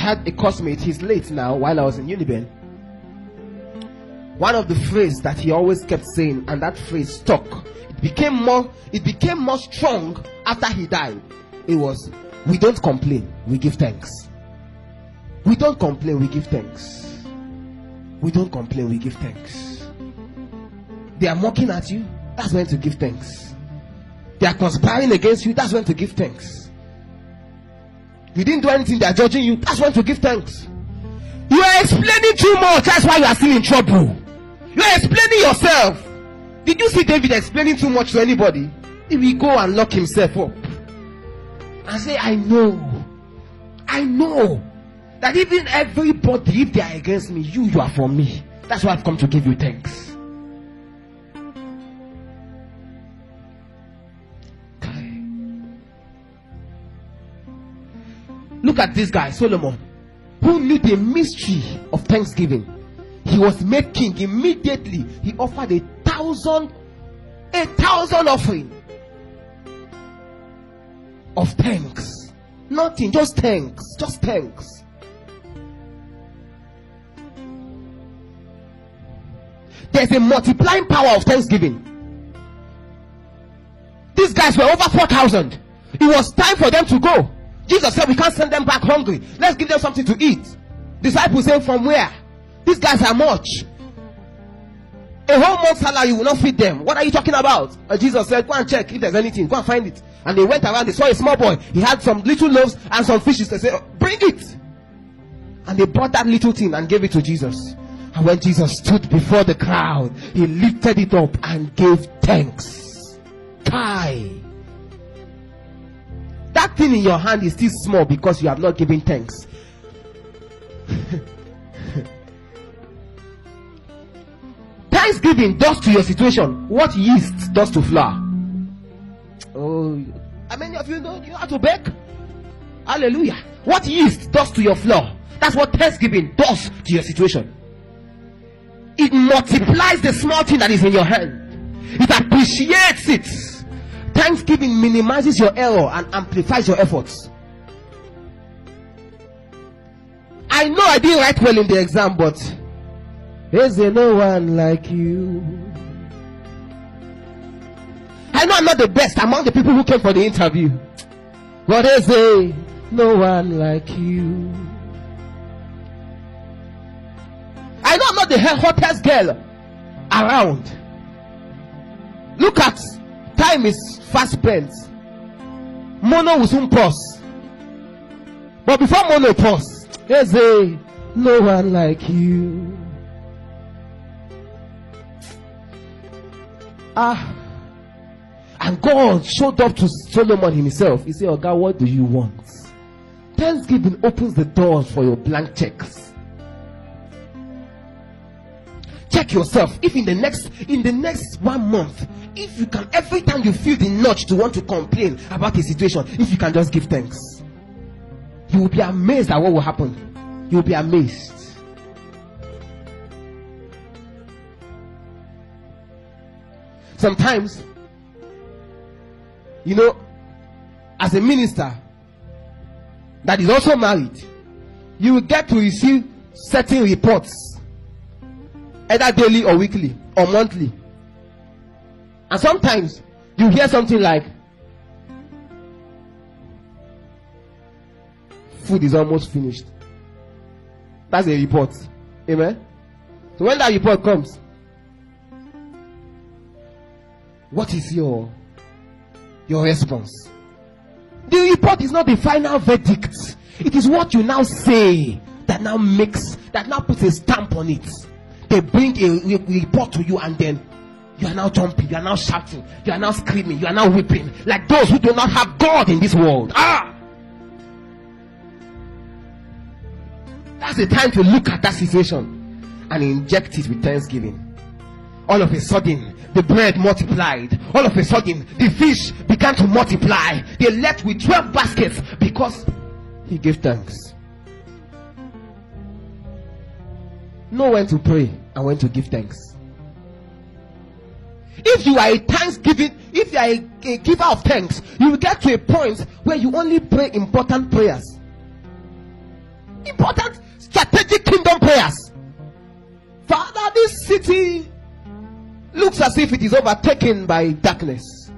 Had a cosmate, he's late now, while I was in Uniben. One of the phrases that he always kept saying, and that phrase stuck. It became more it became more strong after he died. It was we don't complain, we give thanks. We don't complain, we give thanks. We don't complain, we give thanks. They are mocking at you, that's when to give thanks. They are conspiring against you, that's when to give thanks. You didn't do anything, they are judging you. That's when to give thanks. You are explaining too much. That's why you are still in trouble. You are explaining yourself. Did you see David explaining too much to anybody? He will go and lock himself up and say, I know. I know that even everybody, if they are against me, you, you are for me. That's why I've come to give you thanks. Look at this guy, Solomon, who knew the mystery of thanksgiving. He was made king immediately. He offered a thousand, a thousand offering of thanks. Nothing, just thanks, just thanks. There's a multiplying power of thanksgiving. These guys were over 4,000. It was time for them to go. Jesus said, We can't send them back hungry. Let's give them something to eat. Disciples say, From where? These guys are much. A whole month's salary, you will not feed them. What are you talking about? Uh, Jesus said, Go and check if there's anything. Go and find it. And they went around, they saw a small boy. He had some little loaves and some fishes. They said, Bring it. And they brought that little thing and gave it to Jesus. And when Jesus stood before the crowd, he lifted it up and gave thanks. Kai. That thing in your hand is still small because you have not given thanks. Thanksgiving does to your situation what yeast does to flour. Oh, how many of you know you how to bake? Hallelujah. What yeast does to your flour, that's what Thanksgiving does to your situation. It multiplies the small thing that is in your hand, it appreciates it. Thanksgiving minimizes your error and amplifies your efforts. I know I didn't write well in the exam, but is there no one like you? I know I'm not the best among the people who came for the interview, but is there no one like you? I know I'm not the hottest girl around. Look at time is fast spent. Mono will soon pause. But before Mono pause, there's a no one like you. Ah. And God showed up to Solomon himself. He said, God, what do you want? Thanksgiving opens the doors for your blank checks. Check yourself. If in the next in the next one month, if you can every time you feel the nudge to want to complain about a situation, if you can just give thanks, you will be amazed at what will happen. You will be amazed. Sometimes, you know, as a minister that is also married, you will get to receive certain reports, either daily or weekly or monthly. And sometimes you hear something like, food is almost finished. That's a report. Amen. So when that report comes, what is your your response? The report is not the final verdict. It is what you now say that now makes that now puts a stamp on it. They bring a, report to you and then you are now jumping, you are now shouting, you are now screaming, you are now weeping like those who do not have God in this world. Ah! That's the time to look at that situation and inject it with thanksgiving. All of a sudden, the bread multiplied. All of a sudden, the fish began to multiply. They left with 12 baskets because he gave thanks. Know when to pray and when to give thanks. If you are a thanksgiving, if you are a, a giver of thanks, you will get to a point where you only pray important prayers. Important strategic kingdom prayers. Father, this city looks as if it is overtaken by darkness.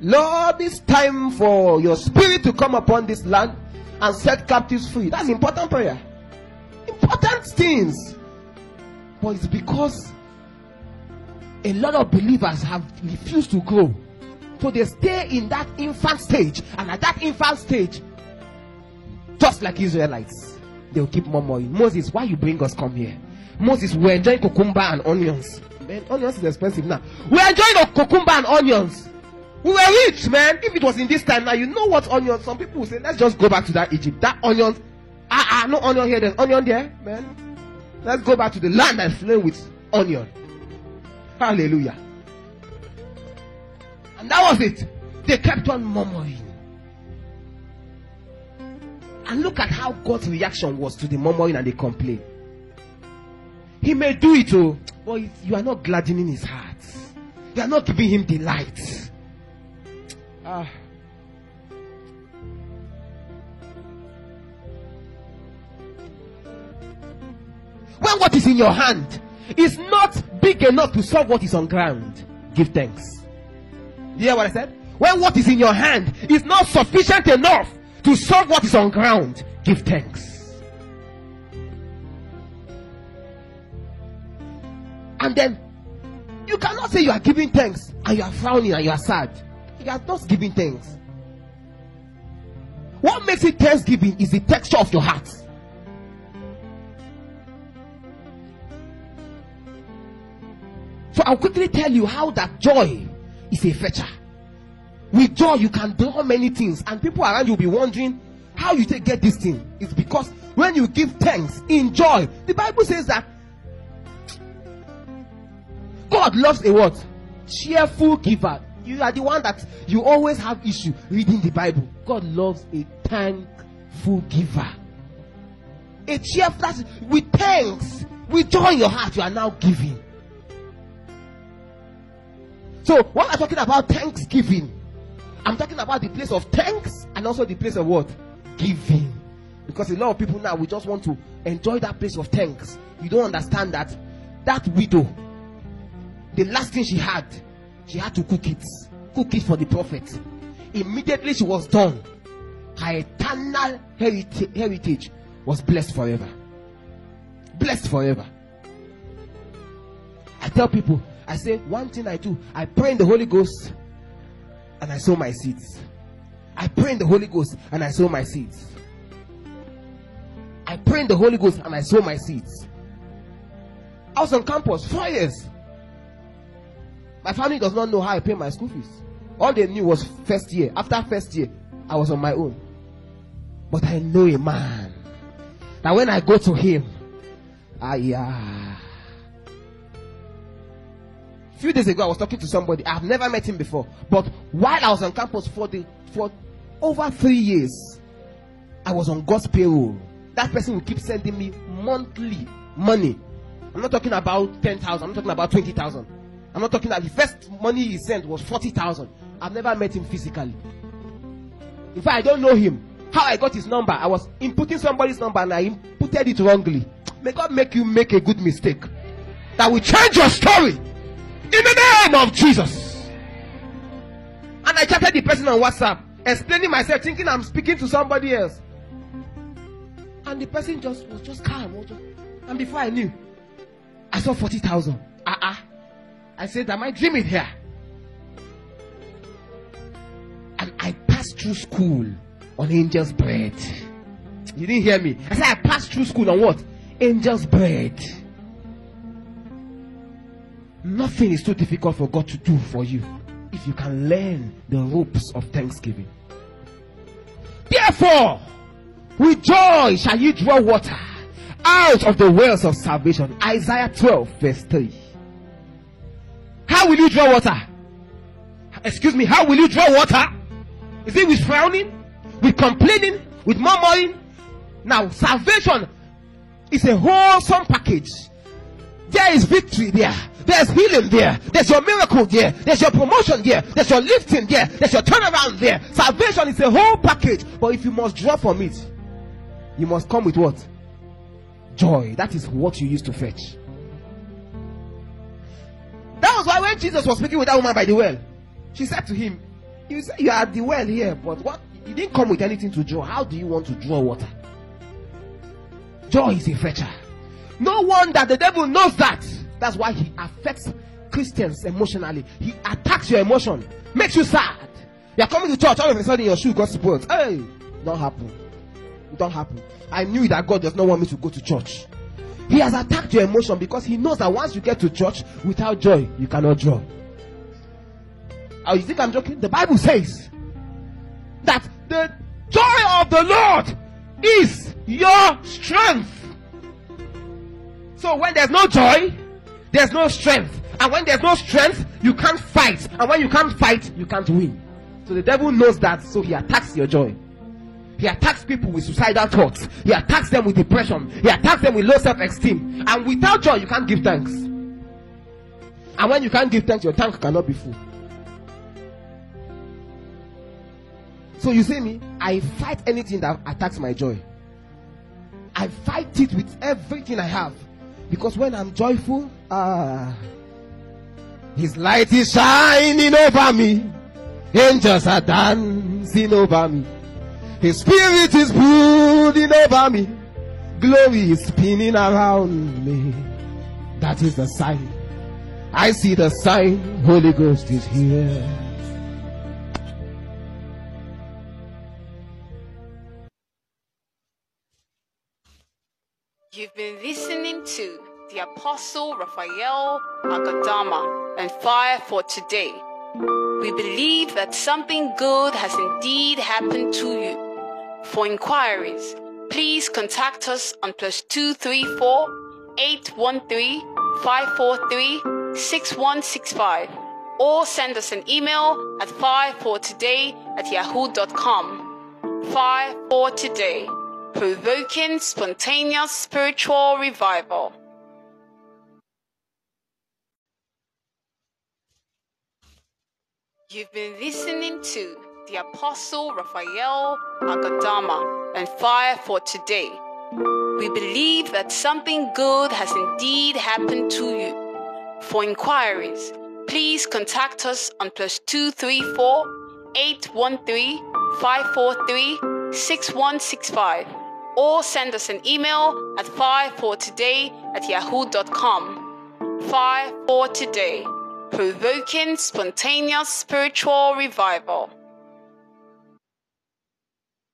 Lord, it's time for your spirit to come upon this land and set captives free. That's important prayer. Important things. But it's because a lot of believers have refused to grow. So they stay in that infant stage. And at that infant stage, just like Israelites, they'll keep murmuring. Moses, why you bring us come here? Moses, we're enjoying cucumber and onions. Man, onions is expensive now. We're enjoying cucumber and onions. We were rich, man. If it was in this time now, you know what onions. Some people will say, let's just go back to that Egypt. That onions. Ah, no onion here. There's onion there, man. Let's go back to the land that's flowing with onion. Hallelujah. And that was it. They kept on murmuring. And look at how God's reaction was to the murmuring and the complaint. He may do it, oh, but you are not gladdening his heart. You are not giving him delight. Ah. When what is in your hand is not big enough to solve what is on ground, give thanks. You hear what I said? When what is in your hand is not sufficient enough to solve what is on ground, give thanks. And then you cannot say you are giving thanks and you are frowning and you are sad. You are not giving thanks. What makes it thanksgiving is the texture of your heart. I'll quickly tell you how that joy is a fetcher. With joy, you can draw many things, and people around you will be wondering how you take get this thing. It's because when you give thanks in joy, the Bible says that God loves a what? Cheerful giver. You are the one that you always have issue reading the Bible. God loves a thankful giver. A cheerful with thanks, with joy in your heart, you are now giving. So when I'm talking about thanksgiving, I'm talking about the place of thanks and also the place of what? Giving. Because a lot of people now we just want to enjoy that place of thanks. You don't understand that that widow, the last thing she had, she had to cook it. Cook it for the prophet. Immediately she was done. Her eternal heritage, heritage was blessed forever. Blessed forever. I tell people, I say, one thing I do, I pray in the Holy Ghost and I sow my seeds. I pray in the Holy Ghost and I sow my seeds. I pray in the Holy Ghost and I sow my seeds. I was on campus four years. My family does not know how I pay my school fees. All they knew was first year. After first year, I was on my own. But I know a man that when I go to him, I yeah. Few days ago, I was talking to somebody. I've never met him before. But while I was on campus for the for over three years, I was on God's payroll. That person will keep sending me monthly money. I'm not talking about 10,000. I'm talking about 20,000. I'm not talking about the first money he sent was 40,000. I've never met him physically. In fact, I don't know him. how I got his number. I was inputting somebody's number and I inputted it wrongly. May God make you make a good mistake that will change your story in the name of Jesus. And I chatted the person on WhatsApp, explaining myself, thinking I'm speaking to somebody else. And the person just was just calm. And before I knew, I saw 40,000. Uh-uh. I said, Am I dreaming here? And I passed through school on angel's bread. You didn't hear me. I said, I passed through school on what? Angel's bread. Nothing is too difficult for God to do for you if you can learn the ropes of thanksgiving. Therefore, with joy shall you draw water out of the wells of salvation. Isaiah 12, verse 3. How will you draw water? Excuse me, how will you draw water? Is it with frowning, with complaining, with murmuring? Now, salvation is a wholesome package. There is victory there. There's healing there. There's your miracle there. There's your promotion there. There's your lifting there. There's your turnaround there. Salvation is a whole package. But if you must draw from it, you must come with what? Joy. That is what you used to fetch. That was why when Jesus was speaking with that woman by the well, she said to him, You say you are at the well here, but what you didn't come with anything to draw. How do you want to draw water? Joy is a fetcher. No wonder the devil knows that. That's why he affects Christians emotionally. He attacks your emotion, makes you sad. You're coming to church, all of a sudden your shoe got spoiled. Hey, don't happen. It don't happen. I knew that God does not want me to go to church. He has attacked your emotion because he knows that once you get to church without joy, you cannot draw. Oh, you think I'm joking? The Bible says that the joy of the Lord is your strength. So when there's no joy, there's no strength. And when there's no strength, you can't fight. And when you can't fight, you can't win. So the devil knows that, so he attacks your joy. He attacks people with suicidal thoughts. He attacks them with depression. He attacks them with low self esteem. And without joy, you can't give thanks. And when you can't give thanks, your tank cannot be full. So you see me, I fight anything that attacks my joy. I fight it with everything I have. Because when I'm joyful, ah, His light is shining over me. Angels are dancing over me. His spirit is brooding over me. Glory is spinning around me. That is the sign. I see the sign. Holy Ghost is here. You've been listening to the Apostle Raphael Agadama and Fire for Today. We believe that something good has indeed happened to you. For inquiries, please contact us on plus 234 813 543 6165 or send us an email at firefortoday at yahoo.com. Fire for Today, provoking spontaneous spiritual revival. You've been listening to the Apostle Raphael Agadama and Fire for Today. We believe that something good has indeed happened to you. For inquiries, please contact us on plus 234 813 543 6165 or send us an email at firefortoday at yahoo.com. Fire for Today provoking spontaneous spiritual revival.